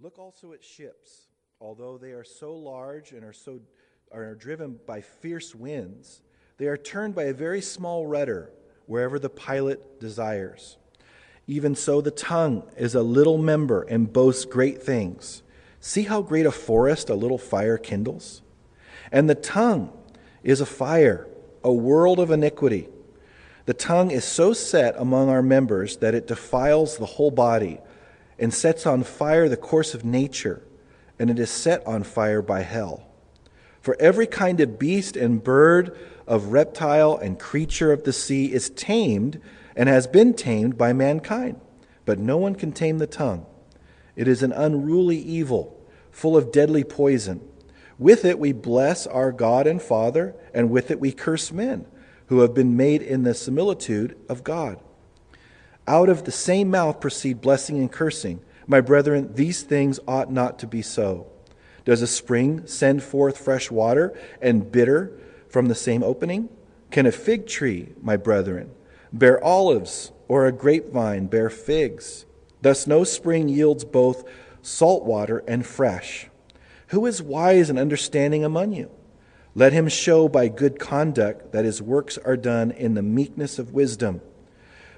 Look also at ships, although they are so large and are so are driven by fierce winds, they are turned by a very small rudder wherever the pilot desires. Even so, the tongue is a little member and boasts great things. See how great a forest a little fire kindles? And the tongue is a fire, a world of iniquity. The tongue is so set among our members that it defiles the whole body and sets on fire the course of nature, and it is set on fire by hell. For every kind of beast and bird, of reptile and creature of the sea is tamed and has been tamed by mankind, but no one can tame the tongue. It is an unruly evil, full of deadly poison. With it we bless our God and Father, and with it we curse men who have been made in the similitude of God. Out of the same mouth proceed blessing and cursing. My brethren, these things ought not to be so. Does a spring send forth fresh water and bitter from the same opening? Can a fig tree, my brethren, bear olives, or a grapevine bear figs? Thus no spring yields both salt water and fresh. Who is wise and understanding among you? Let him show by good conduct that his works are done in the meekness of wisdom.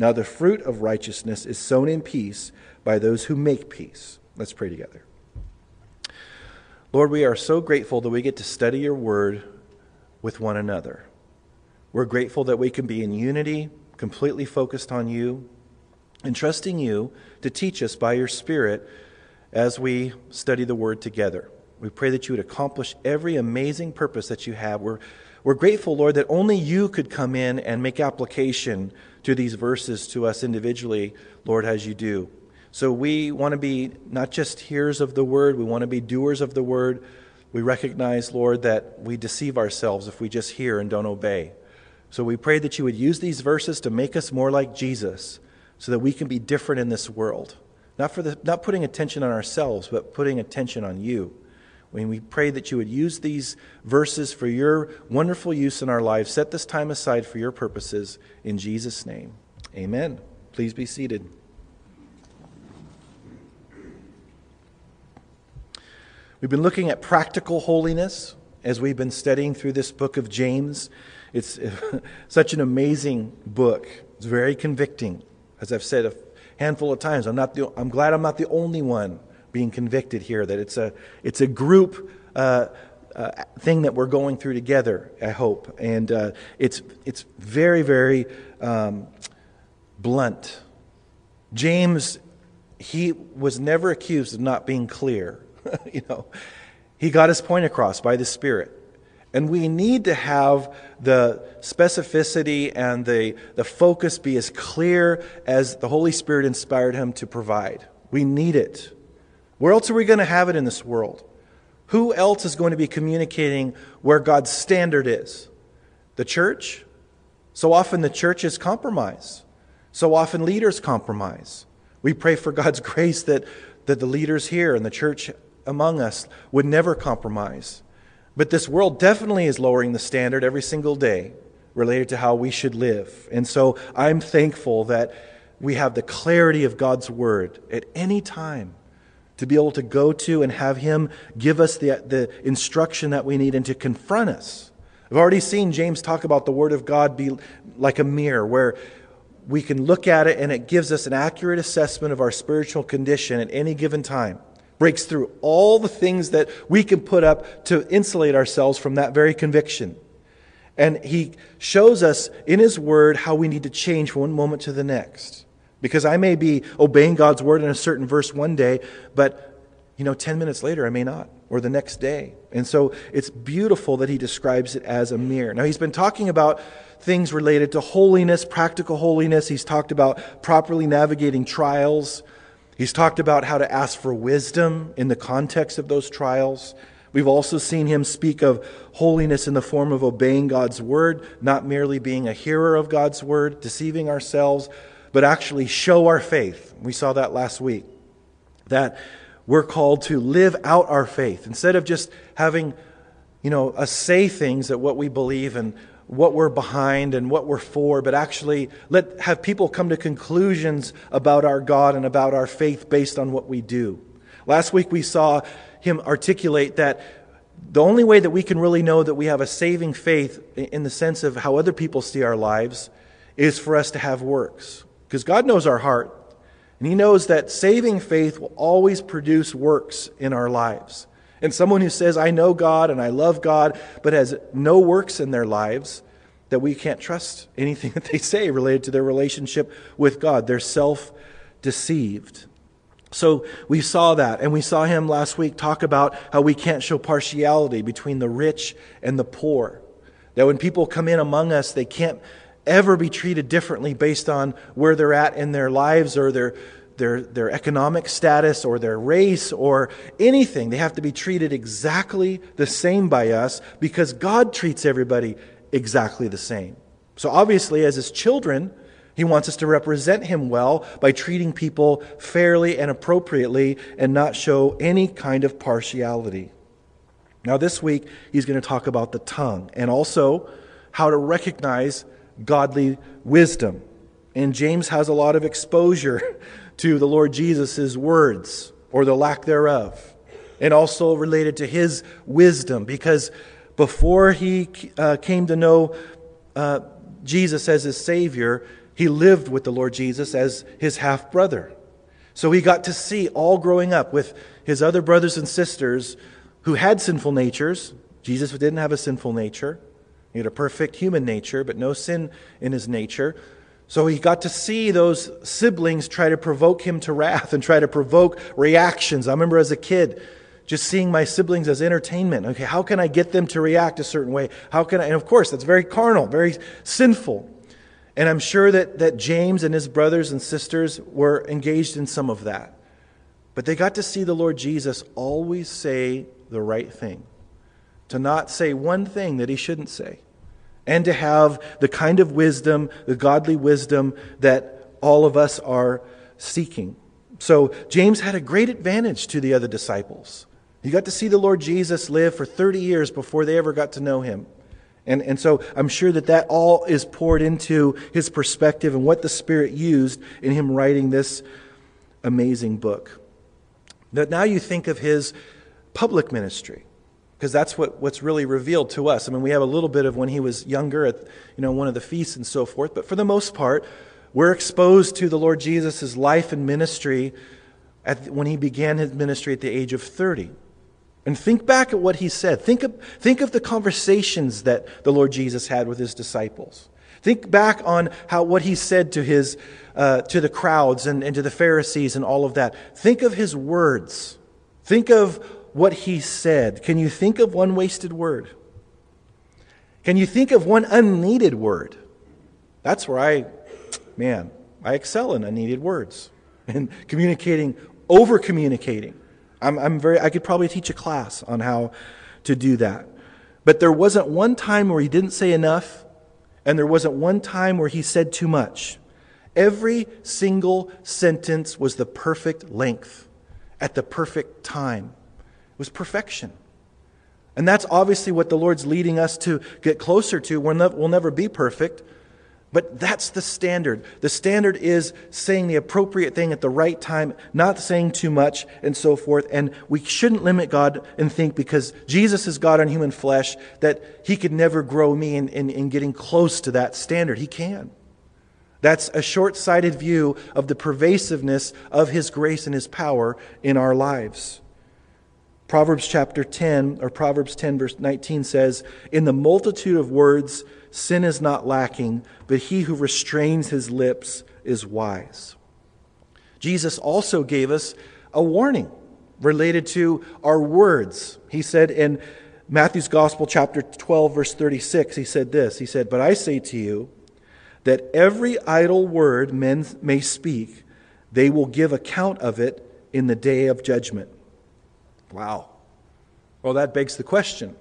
Now, the fruit of righteousness is sown in peace by those who make peace. Let's pray together. Lord, we are so grateful that we get to study your word with one another. We're grateful that we can be in unity, completely focused on you, and trusting you to teach us by your Spirit as we study the word together. We pray that you would accomplish every amazing purpose that you have. We're, we're grateful, Lord, that only you could come in and make application to these verses to us individually, Lord, as you do. So we want to be not just hearers of the word, we want to be doers of the word. We recognize, Lord, that we deceive ourselves if we just hear and don't obey. So we pray that you would use these verses to make us more like Jesus so that we can be different in this world. Not, for the, not putting attention on ourselves, but putting attention on you. When we pray that you would use these verses for your wonderful use in our lives, set this time aside for your purposes in Jesus' name. Amen. Please be seated. We've been looking at practical holiness as we've been studying through this book of James. It's such an amazing book. It's very convicting. As I've said a handful of times, I'm, not the, I'm glad I'm not the only one being convicted here, that it's a, it's a group uh, uh, thing that we're going through together, I hope. And uh, it's, it's very, very um, blunt. James, he was never accused of not being clear. you know, he got his point across by the Spirit. And we need to have the specificity and the, the focus be as clear as the Holy Spirit inspired him to provide. We need it. Where else are we going to have it in this world? Who else is going to be communicating where God's standard is? The church? So often the church is compromise. So often leaders compromise. We pray for God's grace that, that the leaders here and the church among us would never compromise. But this world definitely is lowering the standard every single day related to how we should live. And so I'm thankful that we have the clarity of God's word at any time to be able to go to and have Him give us the, the instruction that we need and to confront us. I've already seen James talk about the Word of God be like a mirror where we can look at it and it gives us an accurate assessment of our spiritual condition at any given time. Breaks through all the things that we can put up to insulate ourselves from that very conviction. And he shows us in his word how we need to change from one moment to the next. Because I may be obeying God's word in a certain verse one day, but you know, 10 minutes later I may not, or the next day. And so it's beautiful that he describes it as a mirror. Now, he's been talking about things related to holiness, practical holiness. He's talked about properly navigating trials. He's talked about how to ask for wisdom in the context of those trials. We've also seen him speak of holiness in the form of obeying God's word, not merely being a hearer of God's word, deceiving ourselves, but actually show our faith. We saw that last week. That we're called to live out our faith instead of just having, you know, us say things that what we believe and what we're behind and what we're for, but actually let have people come to conclusions about our God and about our faith based on what we do. Last week we saw him articulate that the only way that we can really know that we have a saving faith in the sense of how other people see our lives is for us to have works. Because God knows our heart, and He knows that saving faith will always produce works in our lives. And someone who says, I know God and I love God, but has no works in their lives, that we can't trust anything that they say related to their relationship with God. They're self deceived. So we saw that, and we saw him last week talk about how we can't show partiality between the rich and the poor. That when people come in among us, they can't ever be treated differently based on where they're at in their lives or their, their, their economic status or their race or anything. They have to be treated exactly the same by us because God treats everybody exactly the same. So obviously, as his children, he wants us to represent him well by treating people fairly and appropriately and not show any kind of partiality. Now, this week, he's going to talk about the tongue and also how to recognize godly wisdom. And James has a lot of exposure to the Lord Jesus' words or the lack thereof, and also related to his wisdom, because before he uh, came to know uh, Jesus as his Savior, he lived with the Lord Jesus as his half brother. So he got to see all growing up with his other brothers and sisters who had sinful natures. Jesus didn't have a sinful nature. He had a perfect human nature, but no sin in his nature. So he got to see those siblings try to provoke him to wrath and try to provoke reactions. I remember as a kid just seeing my siblings as entertainment. Okay, how can I get them to react a certain way? How can I? And of course, that's very carnal, very sinful. And I'm sure that, that James and his brothers and sisters were engaged in some of that. But they got to see the Lord Jesus always say the right thing, to not say one thing that he shouldn't say, and to have the kind of wisdom, the godly wisdom that all of us are seeking. So James had a great advantage to the other disciples. He got to see the Lord Jesus live for 30 years before they ever got to know him. And, and so I'm sure that that all is poured into his perspective and what the Spirit used in him writing this amazing book. But now you think of his public ministry, because that's what, what's really revealed to us. I mean, we have a little bit of when he was younger at you know, one of the feasts and so forth, but for the most part, we're exposed to the Lord Jesus' life and ministry at, when he began his ministry at the age of 30. And think back at what he said. Think of, think of the conversations that the Lord Jesus had with his disciples. Think back on how what he said to his uh, to the crowds and, and to the Pharisees and all of that. Think of his words. Think of what he said. Can you think of one wasted word? Can you think of one unneeded word? That's where I, man, I excel in unneeded words and communicating, over communicating. I'm, I'm very, I could probably teach a class on how to do that. But there wasn't one time where he didn't say enough, and there wasn't one time where he said too much. Every single sentence was the perfect length at the perfect time. Was perfection. And that's obviously what the Lord's leading us to get closer to. We'll never be perfect, but that's the standard. The standard is saying the appropriate thing at the right time, not saying too much, and so forth. And we shouldn't limit God and think because Jesus is God in human flesh that he could never grow me in, in, in getting close to that standard. He can. That's a short sighted view of the pervasiveness of his grace and his power in our lives. Proverbs chapter 10, or Proverbs 10, verse 19 says, In the multitude of words, sin is not lacking, but he who restrains his lips is wise. Jesus also gave us a warning related to our words. He said in Matthew's Gospel, chapter 12, verse 36, he said this He said, But I say to you that every idle word men may speak, They will give account of it in the day of judgment. Wow. Well, that begs the question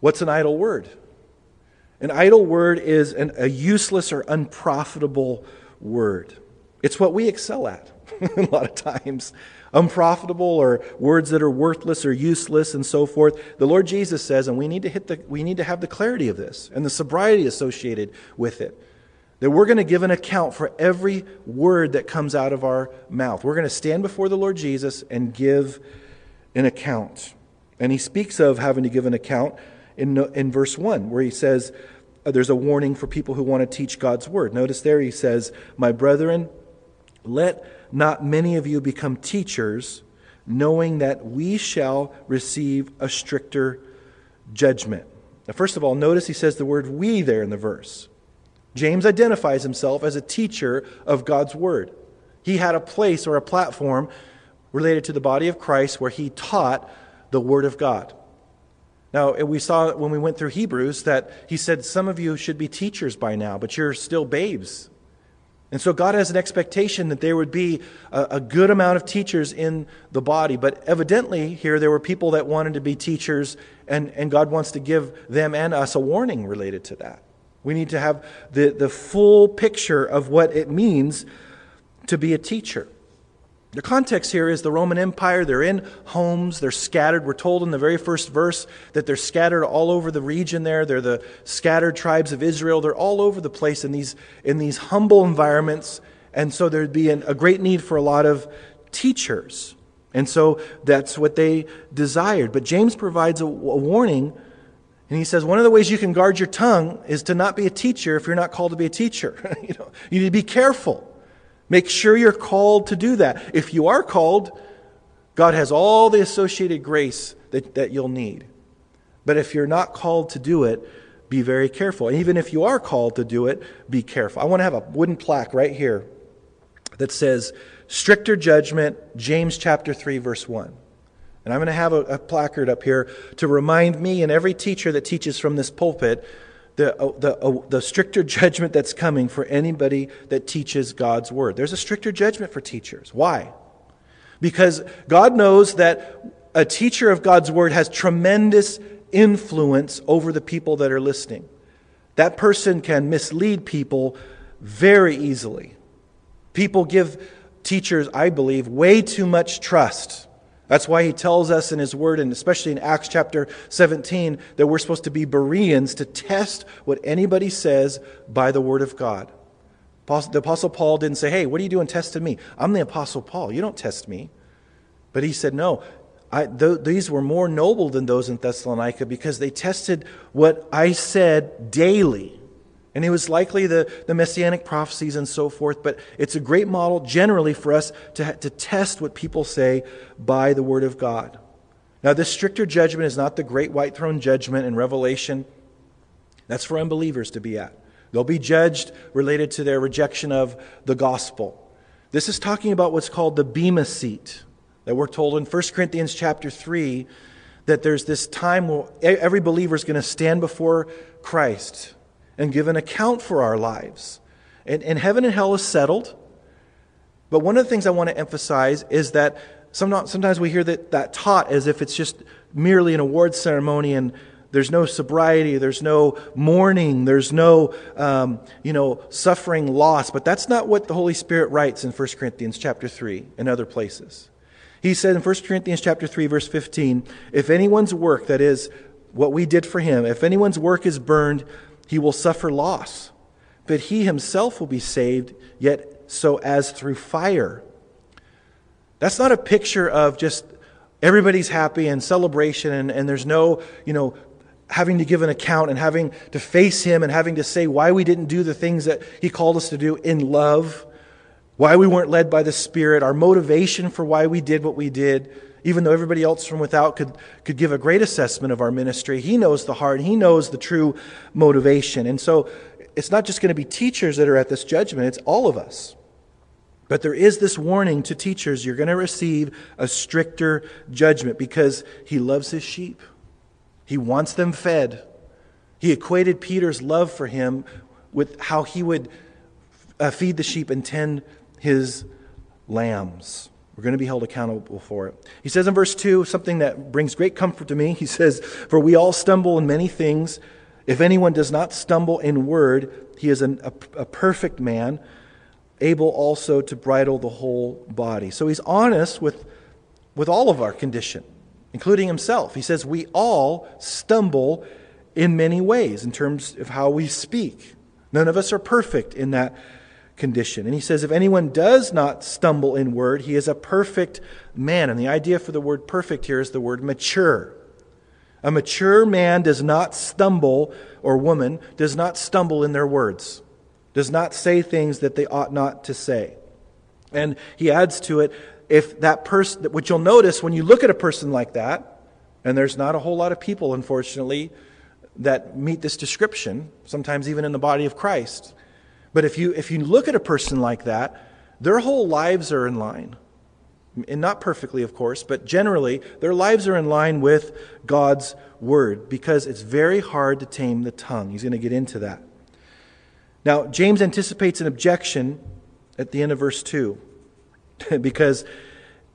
what's an idle word? An idle word is an, a useless or unprofitable word. It's what we excel at a lot of times. Unprofitable or words that are worthless or useless and so forth. The Lord Jesus says, and we need to hit the, we need to have the clarity of this and the sobriety associated with it. That we're going to give an account for every word that comes out of our mouth. We're going to stand before the Lord Jesus and give an account. And he speaks of having to give an account in, in verse 1, where he says, uh, there's a warning for people who want to teach God's word. Notice there he says, My brethren, let not many of you become teachers, knowing that we shall receive a stricter judgment. Now, first of all, notice he says the word we there in the verse. James identifies himself as a teacher of God's word. He had a place or a platform related to the body of Christ where he taught the word of God. Now, we saw when we went through Hebrews that he said, Some of you should be teachers by now, but you're still babes. And so God has an expectation that there would be a, a, good amount of teachers in the body. But evidently, here there were people that wanted to be teachers, and, and God wants to give them and us a warning related to that. We need to have the, the full picture of what it means to be a teacher. The context here is the Roman Empire. They're in homes, they're scattered. We're told in the very first verse that they're scattered all over the region there. They're the scattered tribes of Israel. They're all over the place in these, in these humble environments. And so there'd be an, a great need for a lot of teachers. And so that's what they desired. But James provides a, a warning. And he says, one of the ways you can guard your tongue is to not be a teacher if you're not called to be a teacher. you, know, you need to be careful. Make sure you're called to do that. If you are called, God has all the associated grace that, that you'll need. But if you're not called to do it, be very careful. And even if you are called to do it, be careful. I want to have a wooden plaque right here that says, Stricter Judgment, James chapter 3, verse 1. And I'm going to have a, a placard up here to remind me and every teacher that teaches from this pulpit the, uh, the, uh, the stricter judgment that's coming for anybody that teaches God's word. There's a stricter judgment for teachers. Why? Because God knows that a teacher of God's word has tremendous influence over the people that are listening. That person can mislead people very easily. People give teachers, I believe, way too much trust that's why he tells us in his word, and especially in Acts chapter 17, that we're supposed to be Bereans to test what anybody says by the word of God. The Apostle Paul didn't say, Hey, what are you doing testing me? I'm the Apostle Paul. You don't test me. But he said, No, I, th- these were more noble than those in Thessalonica because they tested what I said daily. And it was likely the, the messianic prophecies and so forth, but it's a great model generally for us to, to test what people say by the Word of God. Now, this stricter judgment is not the great white throne judgment in Revelation. That's for unbelievers to be at. They'll be judged related to their rejection of the gospel. This is talking about what's called the Bema seat, that we're told in 1 Corinthians chapter 3 that there's this time where every believer is going to stand before Christ and give an account for our lives. And, and heaven and hell is settled. But one of the things I want to emphasize is that sometimes we hear that, that taught as if it's just merely an award ceremony and there's no sobriety, there's no mourning, there's no um, you know suffering loss. But that's not what the Holy Spirit writes in 1 Corinthians chapter 3 and other places. He said in 1 Corinthians chapter 3 verse 15, if anyone's work that is what we did for him, if anyone's work is burned, he will suffer loss, but he himself will be saved, yet so as through fire. That's not a picture of just everybody's happy and celebration and, and there's no, you know, having to give an account and having to face him and having to say why we didn't do the things that he called us to do in love, why we weren't led by the Spirit, our motivation for why we did what we did even though everybody else from without could, could give a great assessment of our ministry, he knows the heart, he knows the true motivation. And so it's not just going to be teachers that are at this judgment, it's all of us. But there is this warning to teachers you're going to receive a stricter judgment because he loves his sheep, he wants them fed. He equated Peter's love for him with how he would uh, feed the sheep and tend his lambs. We're going to be held accountable for it. He says in verse 2 something that brings great comfort to me. He says, For we all stumble in many things. If anyone does not stumble in word, he is an, a, a perfect man, able also to bridle the whole body. So he's honest with, with all of our condition, including himself. He says, We all stumble in many ways in terms of how we speak. None of us are perfect in that condition. And he says, if anyone does not stumble in word, he is a perfect man. And the idea for the word perfect here is the word mature. A mature man does not stumble, or woman does not stumble in their words, does not say things that they ought not to say. And he adds to it, if that person, what you'll notice when you look at a person like that, and there's not a whole lot of people, unfortunately, that meet this description, sometimes even in the body of Christ. But if you, if you look at a person like that, their whole lives are in line. And not perfectly, of course, but generally, their lives are in line with God's word because it's very hard to tame the tongue. He's going to get into that. Now, James anticipates an objection at the end of verse 2 because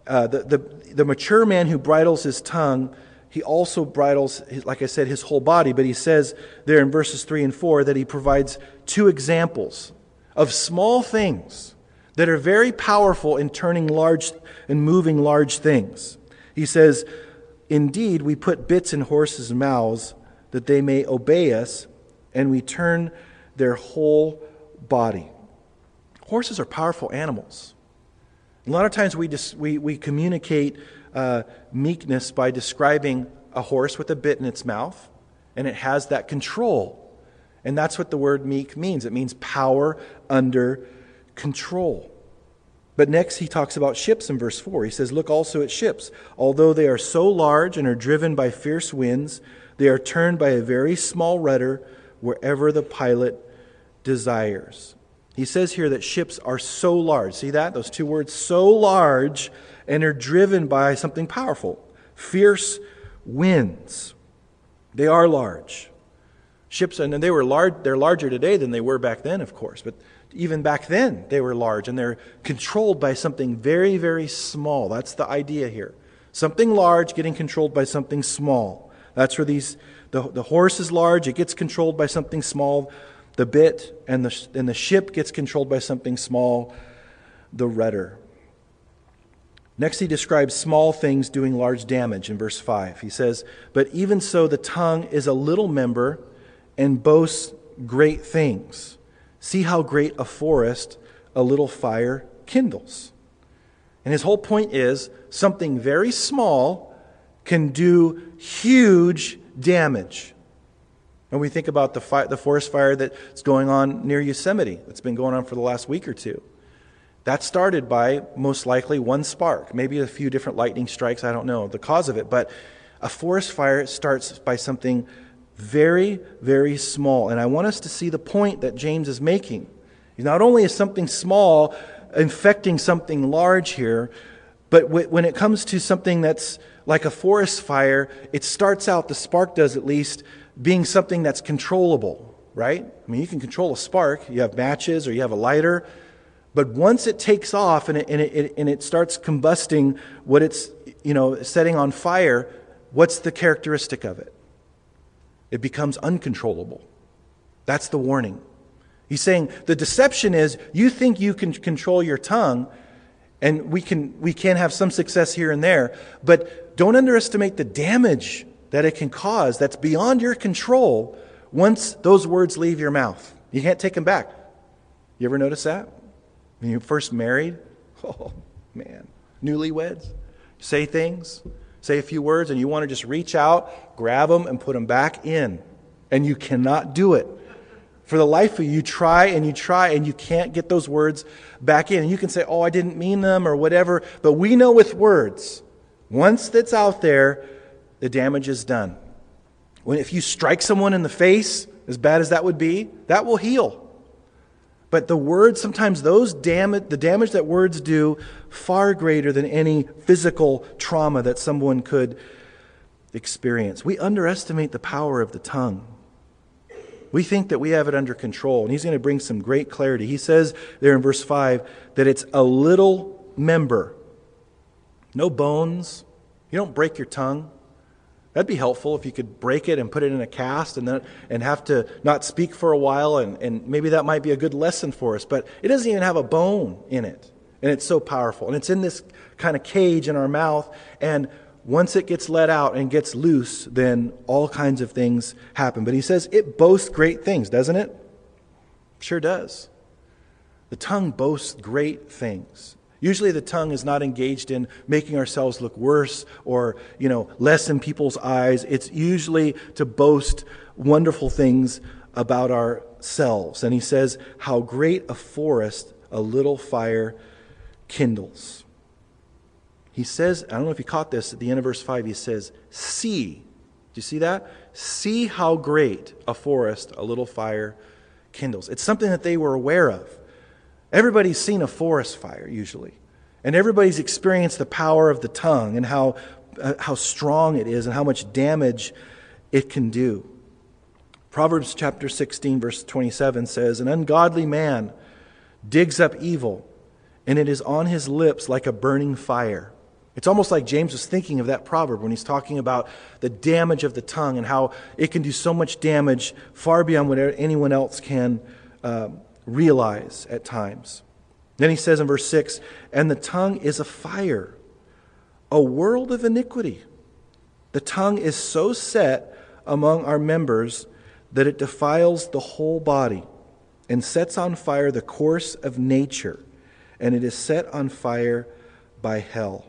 uh, the, the, the mature man who bridles his tongue he also bridles, like I said, his whole body. But he says there in verses 3 and 4 that he provides two examples of small things that are very powerful in turning large and moving large things. He says, Indeed, we put bits in horses' mouths that they may obey us, and we turn their whole body. Horses are powerful animals. A lot of times we, just, we, we communicate uh, meekness by describing a horse with a bit in its mouth, and it has that control. And that's what the word meek means it means power under control. But next, he talks about ships in verse 4. He says, Look also at ships. Although they are so large and are driven by fierce winds, they are turned by a very small rudder wherever the pilot desires. He says here that ships are so large. See that? Those two words, so large and are driven by something powerful fierce winds. They are large. Ships, and they were large, they're larger today than they were back then, of course, but even back then they were large and they're controlled by something very, very small. That's the idea here. Something large getting controlled by something small. That's where these, the, the horse is large, it gets controlled by something small. The bit and the, and the ship gets controlled by something small, the rudder. Next, he describes small things doing large damage in verse 5. He says, But even so, the tongue is a little member and boasts great things. See how great a forest a little fire kindles. And his whole point is something very small can do huge damage. And we think about the, the forest fire that's going on near Yosemite, that's been going on for the last week or two. That started by most likely one spark, maybe a few different lightning strikes, I don't know the cause of it, but a forest fire starts by something very, very small. And I want us to see the point that James is making. Not only is something small infecting something large here, but when it comes to something that's like a forest fire, it starts out, the spark does at least, being something that's controllable, right? I mean, you can control a spark. You have matches or you have a lighter. But once it takes off and it, and it, and it starts combusting what it's you know, setting on fire, what's the characteristic of it? It becomes uncontrollable. That's the warning. He's saying the deception is you think you can control your tongue, and we can, we can have some success here and there, but don't underestimate the damage that it can cause that's beyond your control once those words leave your mouth. You can't take them back. You ever notice that? When you first married, oh man, newlyweds, say things, say a few words, and you want to just reach out, grab them, and put them back in. And you cannot do it. For the life of you, you try and you try, and you can't get those words back in. And you can say, oh, I didn't mean them, or whatever. But we know with words, once that's out there, the damage is done. When, if you strike someone in the face, as bad as that would be, that will heal. But the words, sometimes those damage, the damage that words do, far greater than any physical trauma that someone could experience. We underestimate the power of the tongue. We think that we have it under control. And he's going to bring some great clarity. He says there in verse 5 that it's a little member. No bones. You don't break your tongue. That'd be helpful if you could break it and put it in a cast and then and have to not speak for a while and, and maybe that might be a good lesson for us. But it doesn't even have a bone in it. And it's so powerful. And it's in this kind of cage in our mouth. And once it gets let out and gets loose, then all kinds of things happen. But he says it boasts great things, doesn't it? Sure does. The tongue boasts great things. Usually the tongue is not engaged in making ourselves look worse or, you know, less in people's eyes. It's usually to boast wonderful things about ourselves. And he says, How great a forest a little fire kindles. He says, I don't know if you caught this at the end of verse 5, he says, See. Do you see that? See how great a forest a little fire kindles. It's something that they were aware of. Everybody's seen a forest fire, usually. And everybody's experienced the power of the tongue and how, uh, how strong it is and how much damage it can do. Proverbs chapter 16, verse 27 says, An ungodly man digs up evil, and it is on his lips like a burning fire. It's almost like James was thinking of that proverb when he's talking about the damage of the tongue and how it can do so much damage far beyond what anyone else can uh, realize at times. Then he says in verse 6 And the tongue is a fire, a world of iniquity. The tongue is so set among our members that it defiles the whole body and sets on fire the course of nature, and it is set on fire by hell.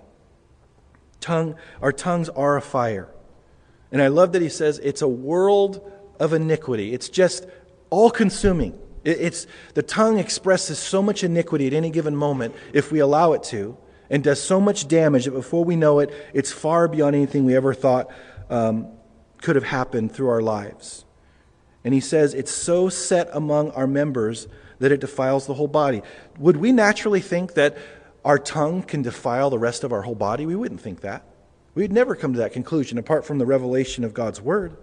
Tongue, our tongues are a fire. And I love that he says it's a world of iniquity. It's just all consuming. It's, the tongue expresses so much iniquity at any given moment if we allow it to, and does so much damage that before we know it, it's far beyond anything we ever thought um, could have happened through our lives. And he says it's so set among our members that it defiles the whole body. Would we naturally think that our tongue can defile the rest of our whole body? We wouldn't think that. We'd never come to that conclusion apart from the revelation of God's word.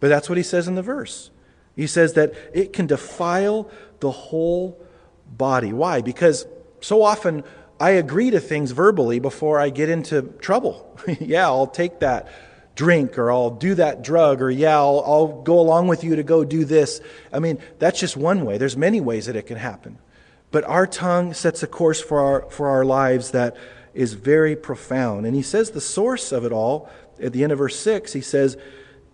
But that's what he says in the verse. He says that it can defile the whole body. Why? Because so often I agree to things verbally before I get into trouble. yeah, I'll take that drink or I'll do that drug or yeah, I'll, I'll, go along with you to go do this. I mean, that's just one way. There's many ways that it can happen. But our tongue sets a course for our, for our lives that is very profound. And he says the source of it all, at the end of verse 6, he says,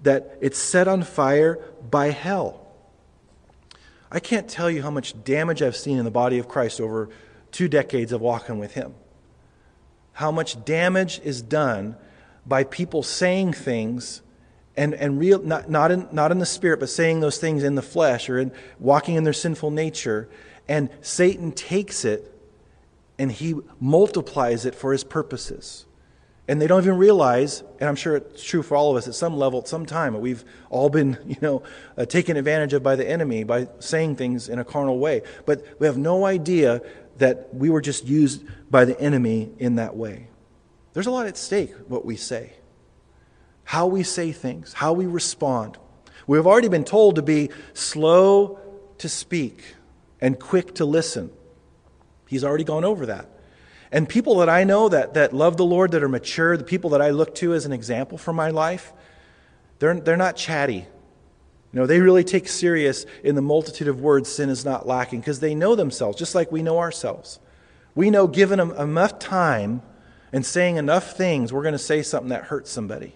that it's set on fire by hell. I can't tell you how much damage I've seen in the body of Christ over two decades of walking with Him. How much damage is done by people saying things and, and real, not, not, in, not in the spirit, but saying those things in the flesh or in, walking in their sinful nature. And Satan takes it and he multiplies it for his purposes. And they don't even realize, and I'm sure it's true for all of us at some level, at some time, we've all been, you know, uh, taken advantage of by the enemy by saying things in a carnal way. But we have no idea that we were just used by the enemy in that way. There's a lot at stake, what we say, how we say things, how we respond. We have already been told to be slow to speak and quick to listen. He's already gone over that. And people that I know that, that love the Lord, that are mature, the people that I look to as an example for my life, they're, they're not chatty. You know, they really take serious in the multitude of words sin is not lacking because they know themselves, just like we know ourselves. We know given them enough time and saying enough things, we're going to say something that hurts somebody.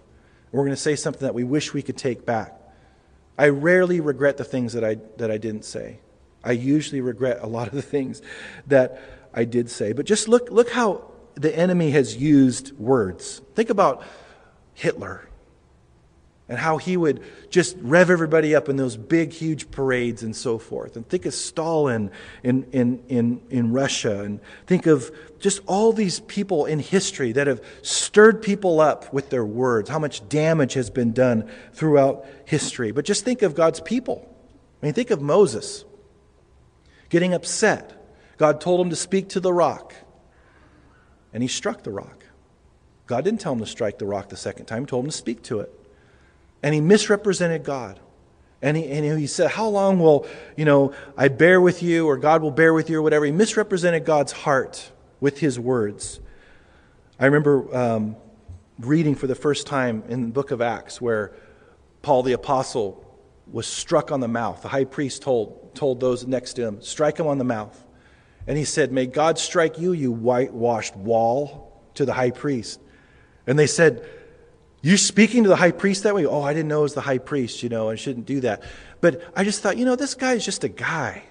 We're going to say something that we wish we could take back. I rarely regret the things that I, that I didn't say. I usually regret a lot of the things that I did say. But just look, look how the enemy has used words. Think about Hitler and how he would just rev everybody up in those big, huge parades and so forth. And think of Stalin in, in, in, in Russia. And think of just all these people in history that have stirred people up with their words, how much damage has been done throughout history. But just think of God's people. I mean, think of Moses getting upset God told him to speak to the rock, and he struck the rock. God didn't tell him to strike the rock the second time, he told him to speak to it. And he misrepresented God. And he, and he said, How long will, you know, I bear with you, or God will bear with you, or whatever? He misrepresented God's heart with his words. I remember um, reading for the first time in the book of Acts where Paul the Apostle was struck on the mouth. The high priest told, told those next to him, Strike him on the mouth. And he said, May God strike you, you whitewashed wall, to the high priest. And they said, You're speaking to the high priest that way? Oh, I didn't know it was the high priest, you know, I shouldn't do that. But I just thought, you know, this guy is just a guy.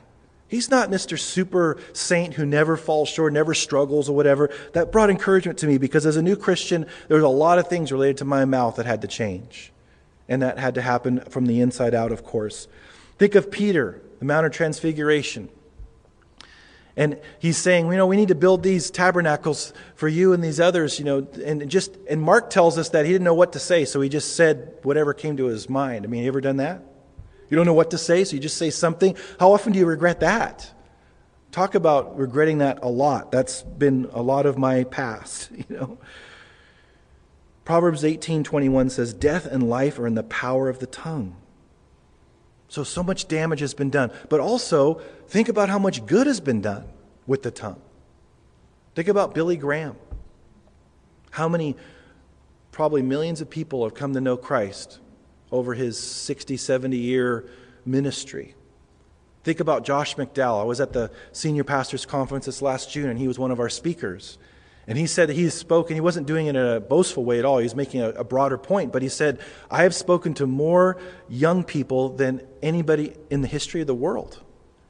He's not Mr. Super Saint who never falls short, never struggles or whatever. That brought encouragement to me because as a new Christian, there was a lot of things related to my mouth that had to change. And that had to happen from the inside out, of course. Think of Peter, the Mount of Transfiguration. And he's saying, you know, we need to build these tabernacles for you and these others, you know, and just and Mark tells us that he didn't know what to say, so he just said whatever came to his mind. I mean, have you ever done that? You don't know what to say, so you just say something. How often do you regret that? Talk about regretting that a lot. That's been a lot of my past, you know. Proverbs 18:21 says death and life are in the power of the tongue. So so much damage has been done, but also think about how much good has been done with the tongue. Think about Billy Graham. How many probably millions of people have come to know Christ over his 60, 70 year ministry. Think about Josh McDowell. I was at the senior pastors conference this last June, and he was one of our speakers. And he said he spoke, and he wasn't doing it in a boastful way at all. He was making a, a, broader point. But he said, I have spoken to more young people than anybody in the history of the world.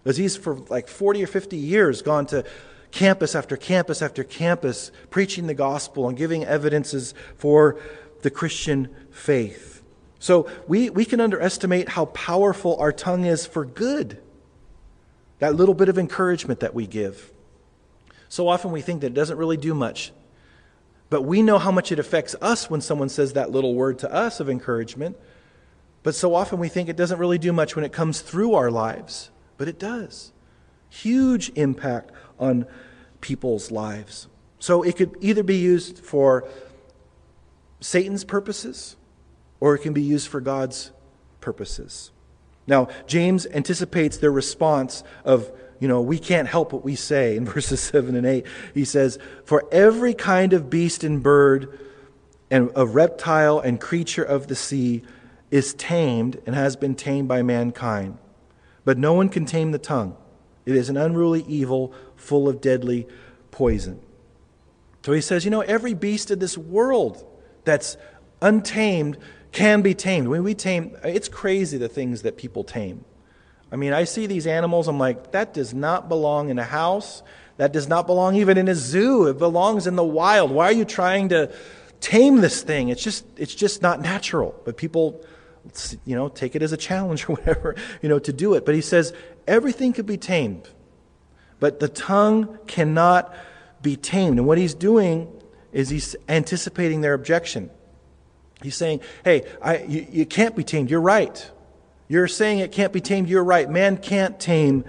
Because he's for like 40 or 50 years gone to campus after campus after campus, preaching the gospel and giving evidences for the Christian faith. So we, we can underestimate how powerful our tongue is for good. That little bit of encouragement that we give. So often we think that it doesn't really do much. But we know how much it affects us when someone says that little word to us of encouragement. But so often we think it doesn't really do much when it comes through our lives. But it does. Huge impact on people's lives. So it could either be used for Satan's purposes or it can be used for God's purposes. Now, James anticipates their response of, you know, we can't help what we say in verses 7 and 8. He says, For every kind of beast and bird and of reptile and creature of the sea is tamed and has been tamed by mankind. But no one can tame the tongue. It is an unruly evil full of deadly poison. So he says, you know, every beast of this world that's untamed can be tamed. When we tame, it's crazy the things that people tame. I mean, I see these animals, I'm like, that does not belong in a house. That does not belong even in a zoo. It belongs in the wild. Why are you trying to tame this thing? It's just, it's just not natural. But people, you know, take it as a challenge or whatever, you know, to do it. But he says everything could be tamed, but the tongue cannot be tamed. And what he's doing is he's anticipating their objection. He's saying, hey, I, you, you can't be tamed. You're right. You're saying it can't be tamed. You're right. Man can't tame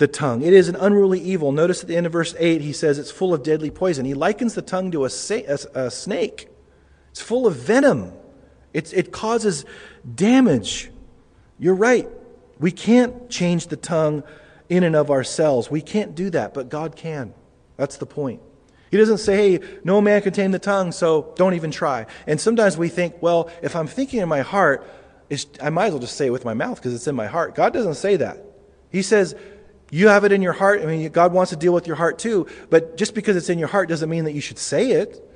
the tongue. It is an unruly evil. Notice at the end of verse 8, he says it's full of deadly poison. He likens the tongue to a, a, a snake, it's full of venom, it's, it causes damage. You're right. We can't change the tongue in and of ourselves. We can't do that, but God can. That's the point. He doesn't say, hey, no man can tame the tongue, so don't even try. And sometimes we think, well, if I'm thinking in my heart, I might as well just say it with my mouth because it's in my heart. God doesn't say that. He says, you have it in your heart. I mean, God wants to deal with your heart too, but just because it's in your heart doesn't mean that you should say it.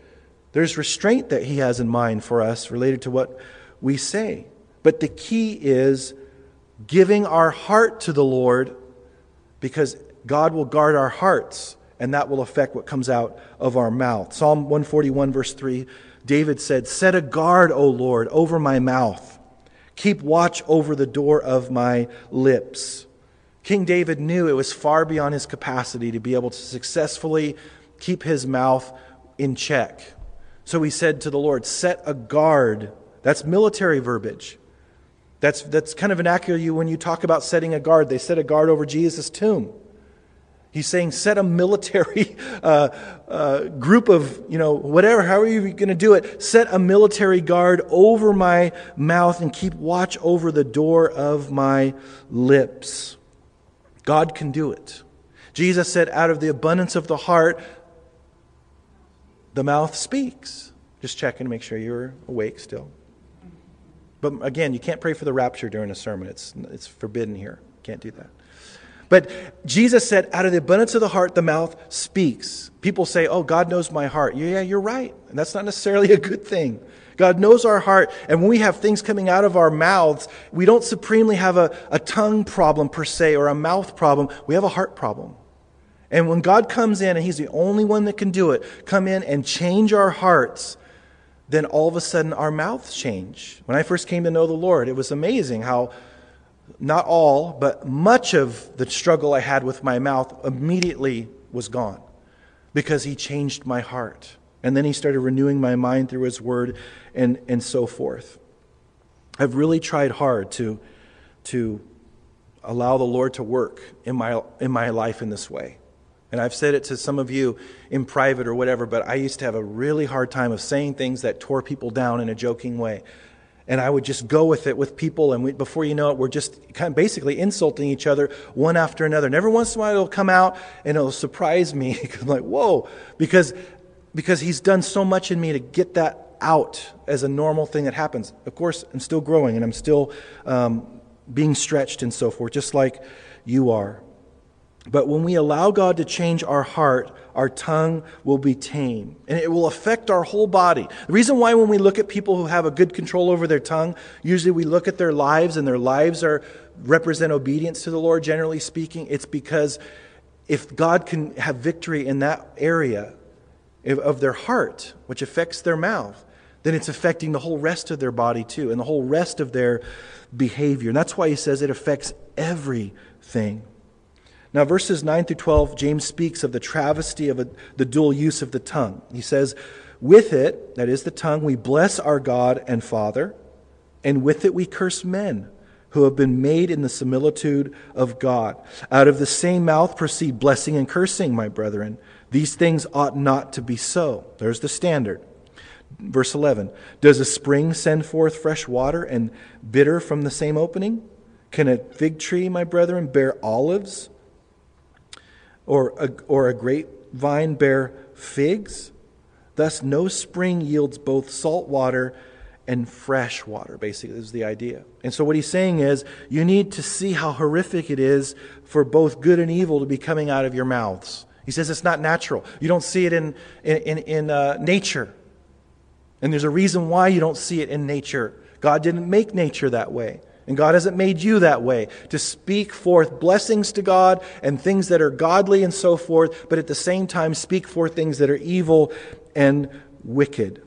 There's restraint that He has in mind for us related to what we say. But the key is giving our heart to the Lord because God will guard our hearts and that will affect what comes out of our mouth. Psalm 141, verse 3, David said, Set a guard, O Lord, over my mouth. Keep watch over the door of my lips. King David knew it was far beyond his capacity to be able to successfully keep his mouth in check. So he said to the Lord, Set a guard. That's military verbiage. That's, that's kind of inaccurate when you talk about setting a guard. They set a guard over Jesus' tomb. He's saying, set a military uh, uh, group of, you know, whatever, how are you're going to do it, set a military guard over my mouth and keep watch over the door of my lips. God can do it. Jesus said, out of the abundance of the heart, the mouth speaks. Just checking to make sure you're awake still. But again, you can't pray for the rapture during a sermon. It's, it's forbidden here. Can't do that. But Jesus said, out of the abundance of the heart, the mouth speaks. People say, oh, God knows my heart. Yeah, you're right. And that's not necessarily a good thing. God knows our heart. And when we have things coming out of our mouths, we don't supremely have a, a tongue problem per se or a mouth problem. We have a heart problem. And when God comes in, and He's the only one that can do it, come in and change our hearts, then all of a sudden our mouths change. When I first came to know the Lord, it was amazing how not all, but much of the struggle I had with my mouth immediately was gone because He changed my heart. And then He started renewing my mind through His Word and, and so forth. I've really tried hard to, to allow the Lord to work in my, in my life in this way. And I've said it to some of you in private or whatever, but I used to have a really hard time of saying things that tore people down in a joking way and I would just go with it with people, and we, before you know it, we're just kind of basically insulting each other one after another. And every once in a while, it'll come out and it'll surprise me. I'm like, whoa, because because He's done so much in me to get that out as a normal thing that happens. Of course, I'm still growing and I'm still um, being stretched and so forth, just like you are. But when we allow God to change our heart, our tongue will be tame and it will affect our whole body. The reason why, when we look at people who have a good control over their tongue, usually we look at their lives and their lives are represent obedience to the Lord, generally speaking, it's because if God can have victory in that area of their heart, which affects their mouth, then it's affecting the whole rest of their body too and the whole rest of their behavior. And that's why he says it affects everything. Now, verses 9 through 12, James speaks of the travesty of a, the dual use of the tongue. He says, With it, that is the tongue, we bless our God and Father, and with it we curse men who have been made in the similitude of God. Out of the same mouth proceed blessing and cursing, my brethren. These things ought not to be so. There's the standard. Verse 11 Does a spring send forth fresh water and bitter from the same opening? Can a fig tree, my brethren, bear olives? Or a, or a grapevine bear figs? Thus, no spring yields both salt water and fresh water, basically, is the idea. And so, what he's saying is, you need to see how horrific it is for both good and evil to be coming out of your mouths. He says it's not natural. You don't see it in, in, in uh, nature. And there's a reason why you don't see it in nature. God didn't make nature that way. And God hasn't made you that way to speak forth blessings to God and things that are godly and so forth, but at the same time speak forth things that are evil and wicked.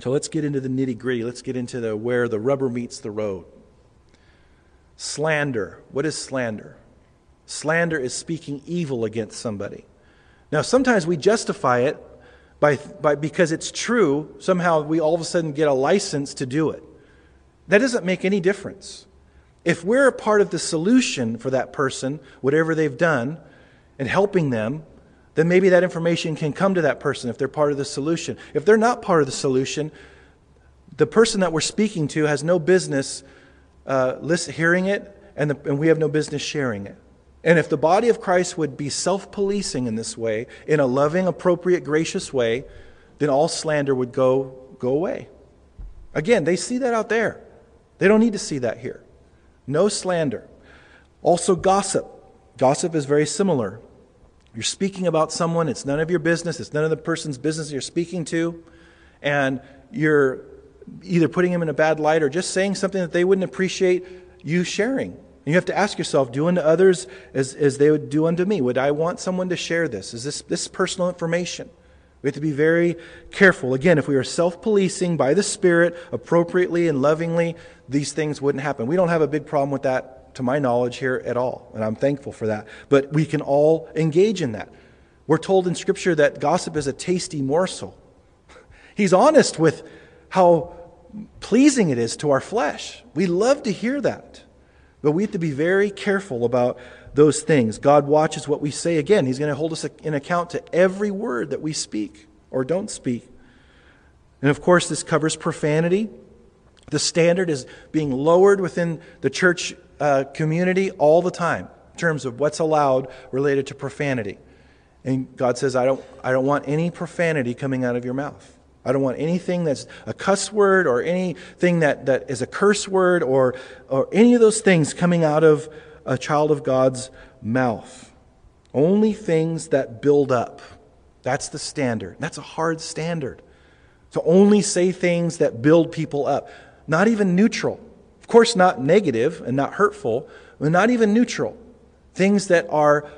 So let's get into the nitty gritty. Let's get into the where the rubber meets the road. Slander. What is slander? Slander is speaking evil against somebody. Now, sometimes we justify it by, by, because it's true. Somehow we all of a sudden get a license to do it. That doesn't make any difference. If we're a part of the solution for that person, whatever they've done, and helping them, then maybe that information can come to that person if they're part of the solution. If they're not part of the solution, the person that we're speaking to has no business uh, hearing it, and, the, and we have no business sharing it. And if the body of Christ would be self policing in this way, in a loving, appropriate, gracious way, then all slander would go, go away. Again, they see that out there. They don't need to see that here. No slander. Also, gossip. Gossip is very similar. You're speaking about someone, it's none of your business, it's none of the person's business you're speaking to, and you're either putting them in a bad light or just saying something that they wouldn't appreciate you sharing. And you have to ask yourself, do unto others as, as they would do unto me. Would I want someone to share this? Is this, this personal information? We have to be very careful. Again, if we are self policing by the Spirit appropriately and lovingly, these things wouldn't happen. We don't have a big problem with that, to my knowledge, here at all. And I'm thankful for that. But we can all engage in that. We're told in Scripture that gossip is a tasty morsel. He's honest with how pleasing it is to our flesh. We love to hear that. But we have to be very careful about those things. God watches what we say. Again, He's going to hold us in account to every word that we speak or don't speak. And of course, this covers profanity. The standard is being lowered within the church uh, community all the time in terms of what's allowed related to profanity. And God says, I don't, I don't want any profanity coming out of your mouth. I don't want anything that's a cuss word or anything that, that is a curse word or, or any of those things coming out of a child of God's mouth. Only things that build up. That's the standard. That's a hard standard. To only say things that build people up. Not even neutral. Of course, not negative and not hurtful, but not even neutral. Things that are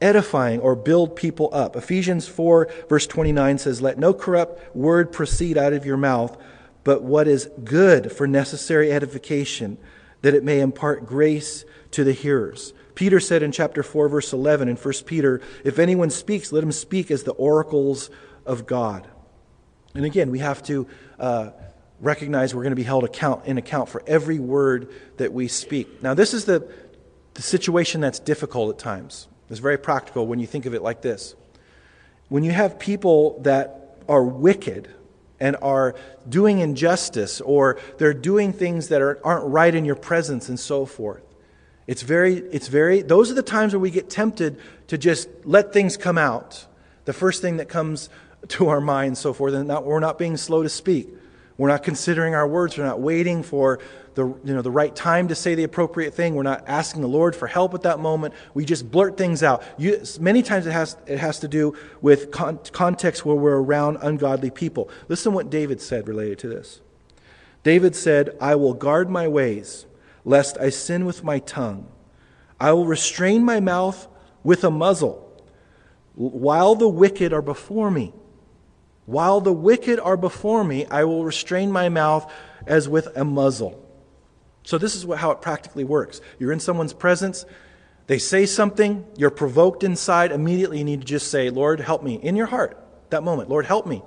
edifying or build people up. Ephesians 4, verse 29 says, Let no corrupt word proceed out of your mouth, but what is good for necessary edification, that it may impart grace to the hearers. Peter said in chapter 4, verse 11 in 1 Peter, If anyone speaks, let him speak as the oracles of God. And again, we have to uh, recognize we're going to be held account, in account for every word that we speak. Now, this is the, the situation that's difficult at times. It's very practical when you think of it like this. When you have people that are wicked and are doing injustice or they're doing things that are, aren't right in your presence and so forth, it's very, it's very, those are the times where we get tempted to just let things come out. The first thing that comes to our mind so forth, and not, we're not being slow to speak. We're not considering our words. We're not waiting for the, you know, the right time to say the appropriate thing. We're not asking the Lord for help at that moment. We just blurt things out. You, many times it has, it has to do with con- context where we're around ungodly people. Listen to what David said related to this. David said, I will guard my ways, lest I sin with my tongue. I will restrain my mouth with a muzzle, while the wicked are before me. While the wicked are before me, I will restrain my mouth as with a muzzle. So, this is what, how it practically works. You're in someone's presence, they say something, you're provoked inside, immediately you need to just say, Lord, help me. In your heart, that moment, Lord, help me.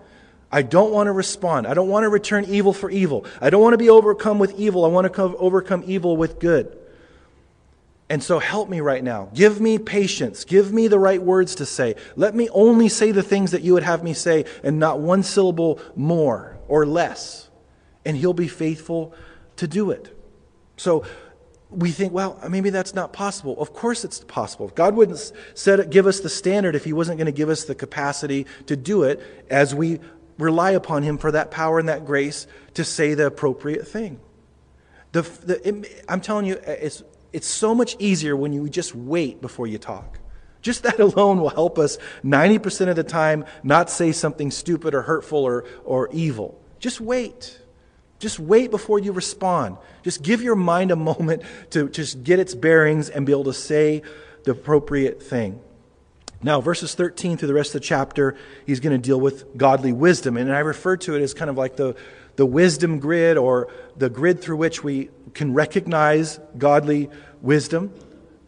I don't want to respond. I don't want to return evil for evil. I don't want to be overcome with evil. I want to overcome evil with good. And so help me right now. Give me patience. Give me the right words to say. Let me only say the things that you would have me say and not one syllable more or less. And He'll be faithful to do it. So we think, well, maybe that's not possible. Of course it's possible. God wouldn't set, give us the standard if He wasn't going to give us the capacity to do it as we rely upon Him for that power and that grace to say the appropriate thing. The, the, it, I'm telling you, it's, it's so much easier when you just wait before you talk. Just that alone will help us 90% of the time not say something stupid or hurtful or, or evil. Just wait. Just wait before you respond. Just give your mind a moment to just get its bearings and be able to say the appropriate thing. Now, verses 13 through the rest of the chapter, he's going to deal with godly wisdom. And I refer to it as kind of like the, the wisdom grid or the grid through which we can recognize godly wisdom.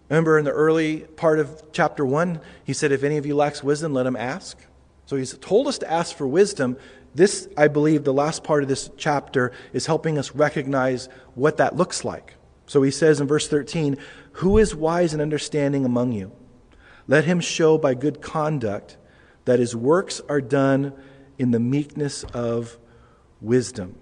Remember in the early part of chapter 1, he said, If any of you lacks wisdom, let him ask. So he's told us to ask for wisdom, this, I believe, the last part of this chapter is helping us recognize what that looks like. So he says in verse 13, Who is wise and understanding among you? Let him show by good conduct that his works are done in the meekness of wisdom.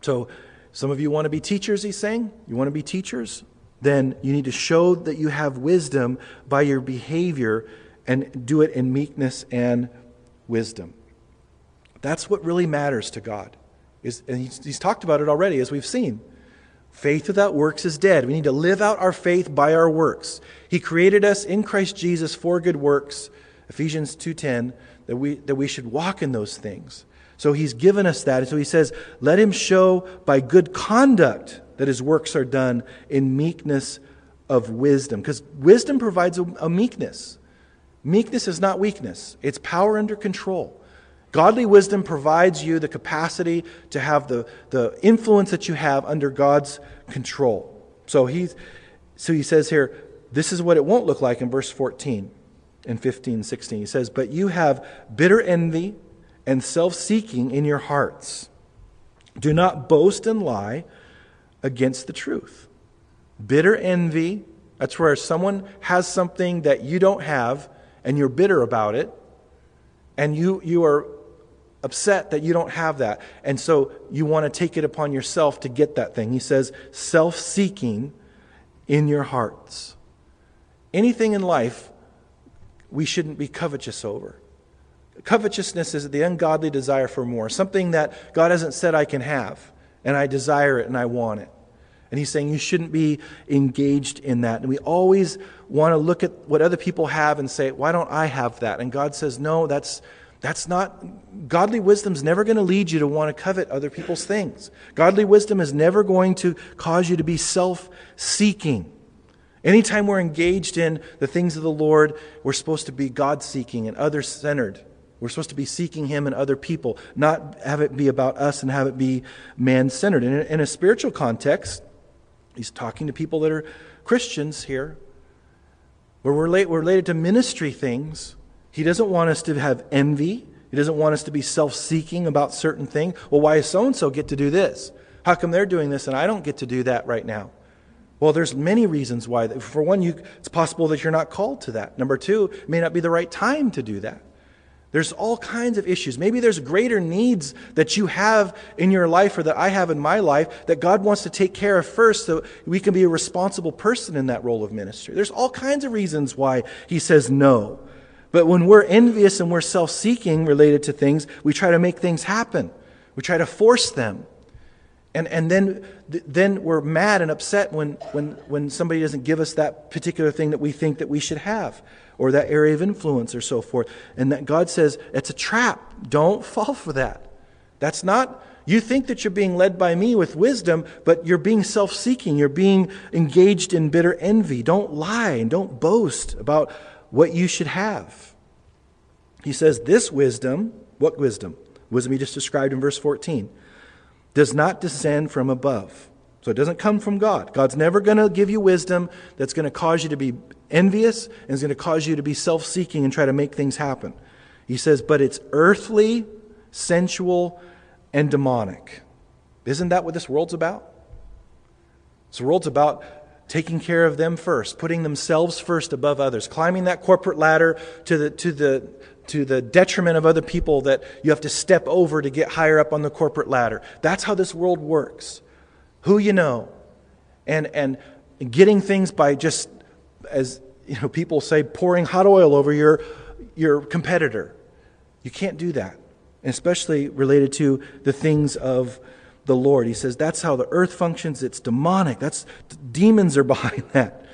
So, some of you want to be teachers, he's saying. You want to be teachers? Then you need to show that you have wisdom by your behavior and do it in meekness and wisdom. That's what really matters to God. Is, and he's, he's talked about it already, as we've seen. Faith without works is dead. We need to live out our faith by our works. He created us in Christ Jesus for good works, Ephesians 2:10, that we that we should walk in those things. So he's given us that. And so he says, "Let him show by good conduct that his works are done in meekness of wisdom." Because wisdom provides a, a meekness. Meekness is not weakness. It's power under control. Godly wisdom provides you the capacity to have the, the influence that you have under God's control. So, he's, so he says here, this is what it won't look like in verse 14 and 15, 16. He says, But you have bitter envy and self seeking in your hearts. Do not boast and lie against the truth. Bitter envy, that's where someone has something that you don't have and you're bitter about it, and you, you are upset that you don't have that. And so you want to take it upon yourself to get that thing. He says, self seeking in your hearts. Anything in life we shouldn't be covetous over. Covetousness is the ungodly desire for more, something that God hasn't said I can have, and I desire it and I want it. And he's saying you shouldn't be engaged in that. And we always want to look at what other people have and say, why don't I have that? And God says, no, that's, that's not, godly wisdom is never going to lead you to want to covet other people's things. Godly wisdom is never going to cause you to be self seeking. Anytime we're engaged in the things of the Lord, we're supposed to be God seeking and other centered. We're supposed to be seeking Him and other people, not have it be about us and have it be man centered. In, in a spiritual context, He's talking to people that are Christians here. Where we're related to ministry things, he doesn't want us to have envy. He doesn't want us to be self seeking about certain things. Well, why does so and so get to do this? How come they're doing this and I don't get to do that right now? Well, there's many reasons why. For one, you, it's possible that you're not called to that. Number two, it may not be the right time to do that. There's all kinds of issues. Maybe there's greater needs that you have in your life or that I have in my life that God wants to take care of first so we can be a responsible person in that role of ministry. There's all kinds of reasons why he says no. But when we're envious and we're self seeking related to things, we try to make things happen, we try to force them. And, and then, then we're mad and upset when, when, when somebody doesn't give us that particular thing that we think that we should have or that area of influence or so forth. And that God says it's a trap. Don't fall for that. That's not, you think that you're being led by me with wisdom, but you're being self seeking. You're being engaged in bitter envy. Don't lie and don't boast about what you should have. He says, This wisdom, what wisdom? Wisdom he just described in verse 14, does not descend from above. So it doesn't come from God. God's never going to give you wisdom that's going to cause you to be envious and is going to cause you to be self seeking and try to make things happen. He says, but it's earthly, sensual, and demonic. Isn't that what this world's about? This world's about taking care of them first, putting themselves first above others, climbing that corporate ladder to the, to the, to the detriment of other people that you have to step over to get higher up on the corporate ladder. That's how this world works. Who you know, and, and getting things by just as you know, people say, pouring hot oil over your, your competitor. You can't do that, especially related to the things of the Lord. He says that's how the earth functions. It's demonic. That's demons are behind that.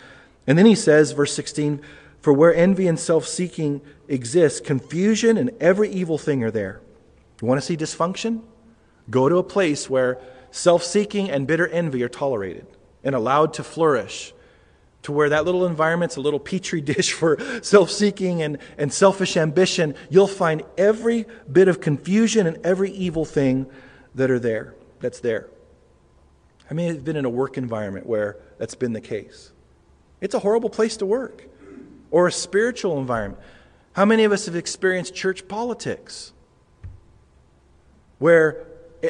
And then he says, verse 16, for where envy and self-seeking exist, confusion and every evil thing are there. You want to see dysfunction? Go to a place where self-seeking and bitter envy are tolerated and allowed to flourish to where that little environment's a little petri dish for self seeking and, and selfish ambition, you'll find every bit of confusion and every evil thing that are there, that's there. I mean, I've been in a work environment where that's been the case. It's a horrible place to work, or a spiritual environment. How many of us have experienced church politics where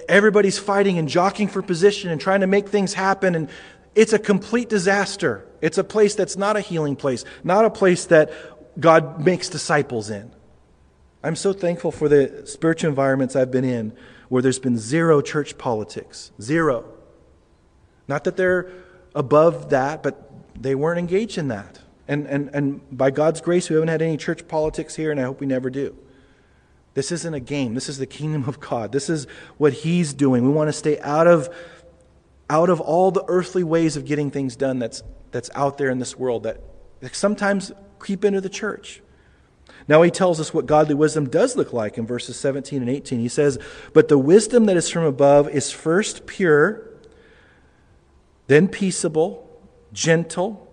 everybody's fighting and jockeying for position and trying to make things happen and it's a complete disaster. It's a place that's not a healing place, not a place that God makes disciples in. I'm so thankful for the spiritual environments I've been in where there's been zero church politics. Zero. Not that they're above that, but they weren't engaged in that. And, and, and by God's grace, we haven't had any church politics here, and I hope we never do. This isn't a game. This is the kingdom of God. This is what He's doing. We want to stay out of out of all the earthly ways of getting things done that's, that's out there in this world that, sometimes creep into the church. Now he tells us what godly wisdom does look like in verses 17 and 18. He says, But the wisdom that is from above is first pure, then peaceable, gentle,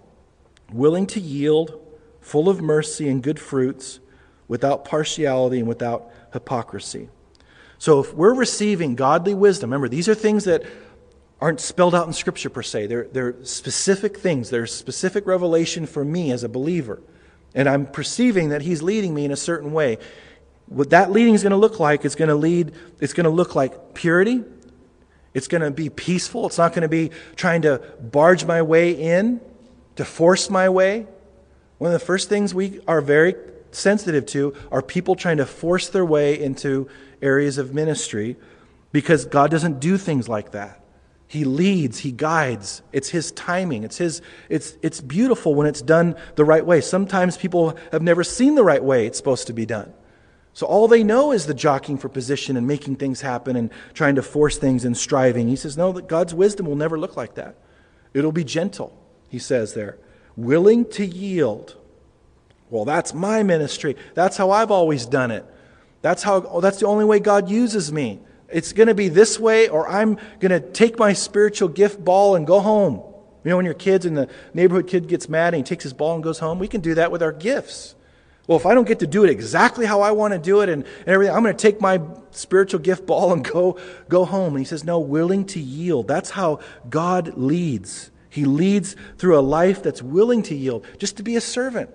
willing to yield, full of mercy and good fruits, without partiality and without hypocrisy. So if we're receiving godly wisdom, remember, these are things that aren't spelled out in Scripture per se. They're, they're specific things, they're specific revelation for me as a believer. And I'm perceiving that He's leading me in a certain way. What that leading is going to look like, it's going to lead, it's going to look like purity. It's going to be peaceful. It's not going to be trying to barge my way in, to force my way. One of the first things we are very sensitive to are people trying to force their way into areas of ministry because God doesn't do things like that. He leads, he guides. It's his timing. It's his it's it's beautiful when it's done the right way. Sometimes people have never seen the right way it's supposed to be done. So all they know is the jockeying for position and making things happen and trying to force things and striving. He says, No, that God's wisdom will never look like that. It'll be gentle, he says there, willing to yield. Well, that's my ministry. That's how I've always done it. That's how oh, that's the only way God uses me. It's going to be this way, or I'm going to take my spiritual gift ball and go home. You know, when your kids and the neighborhood kid gets mad and he takes his ball and goes home, we can do that with our gifts. Well, if I don't get to do it exactly how I want to do it and, and everything, I'm going to take my spiritual gift ball and go, go home. And he says, No, willing to yield. That's how God leads. He leads through a life that's willing to yield, just to be a servant.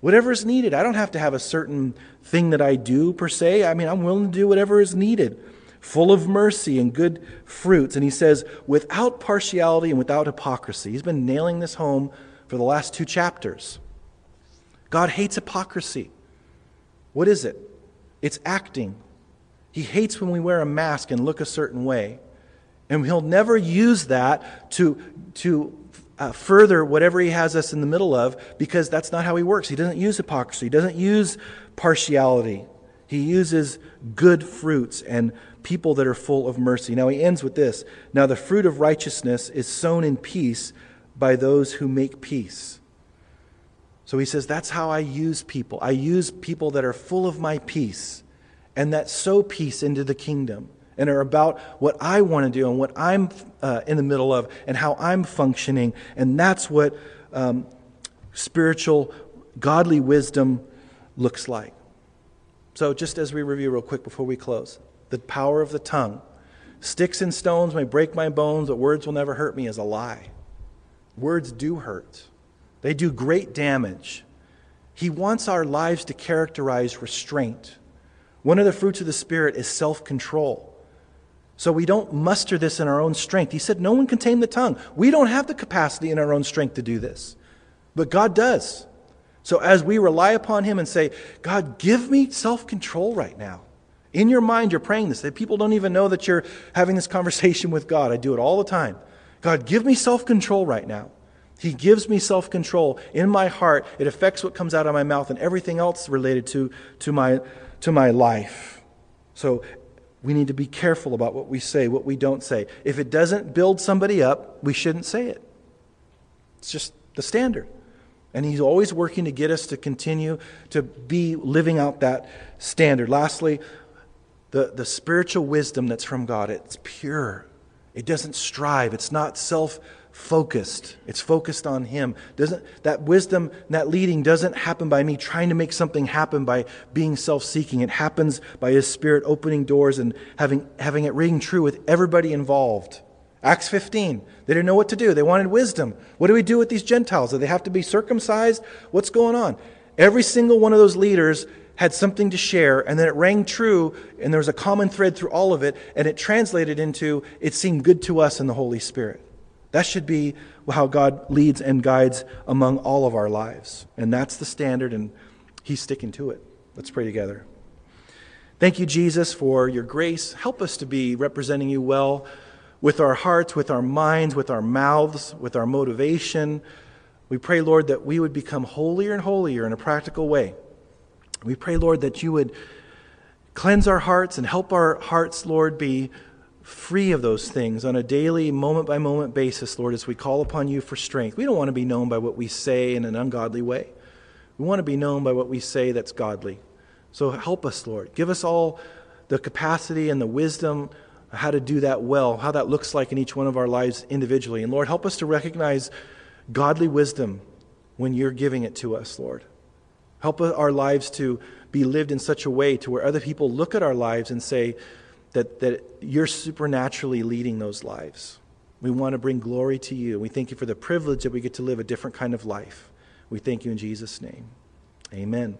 Whatever is needed. I don't have to have a certain thing that I do per se. I mean, I'm willing to do whatever is needed full of mercy and good fruits. And he says, without partiality and without hypocrisy. He's been nailing this home for the last two chapters. God hates hypocrisy. What is it? It's acting. He hates when we wear a mask and look a certain way. And he'll never use that to, to uh, further whatever he has us in the middle of because that's not how he works. He doesn't use hypocrisy, he doesn't use partiality. He uses good fruits and people that are full of mercy. Now he ends with this Now the fruit of righteousness is sown in peace by those who make peace. So he says, That's how I use people. I use people that are full of my peace and that sow peace into the kingdom and are about what I want to do and what I'm uh, in the middle of and how I'm functioning. And that's what um, spiritual, godly wisdom looks like. So, just as we review real quick before we close, the power of the tongue. Sticks and stones may break my bones, but words will never hurt me is a lie. Words do hurt, they do great damage. He wants our lives to characterize restraint. One of the fruits of the Spirit is self control. So we don't muster this in our own strength. He said, No one can tame the tongue. We don't have the capacity in our own strength to do this, but God does. So as we rely upon Him and say, God, give me self control right now. In your mind, you're praying this. That people don't even know that you're having this conversation with God. I do it all the time. God, give me self control right now. He gives me self control in my heart. It affects what comes out of my mouth and everything else related to, to, my, to my life. So we need to be careful about what we say, what we don't say. If it doesn't build somebody up, we shouldn't say it. It's just the standard. And He's always working to get us to continue to be living out that standard. Lastly, the, the spiritual wisdom that's from God. It's pure. It doesn't strive. It's not self focused. It's focused on Him. Doesn't that wisdom, that leading doesn't happen by me trying to make something happen by being self-seeking. It happens by His Spirit opening doors and having having it ring true with everybody involved. Acts 15. They didn't know what to do. They wanted wisdom. What do we do with these Gentiles? Do they have to be circumcised? What's going on? Every single one of those leaders had something to share, and then it rang true, and there was a common thread through all of it, and it translated into it seemed good to us in the Holy Spirit. That should be how God leads and guides among all of our lives. And that's the standard, and He's sticking to it. Let's pray together. Thank you, Jesus, for your grace. Help us to be representing you well with our hearts, with our minds, with our mouths, with our motivation. We pray, Lord, that we would become holier and holier in a practical way we pray, Lord, that you would cleanse our hearts and help our hearts, Lord, be free of those things on a daily, moment by moment basis, Lord, as we call upon you for strength. We don't want to be known by what we say in an ungodly way. We want to be known by what we say that's godly. So help us, Lord. Give us all the capacity and the wisdom how to do that well, how that looks like in each one of our lives individually. And Lord, help us to recognize godly wisdom when you're giving it to us, Lord. Help our lives to be lived in such a way to where other people look at our lives and say that, that you're supernaturally leading those lives. We want to bring glory to you. We thank you for the privilege that we get to live a different kind of life. We thank you in Jesus' name. Amen.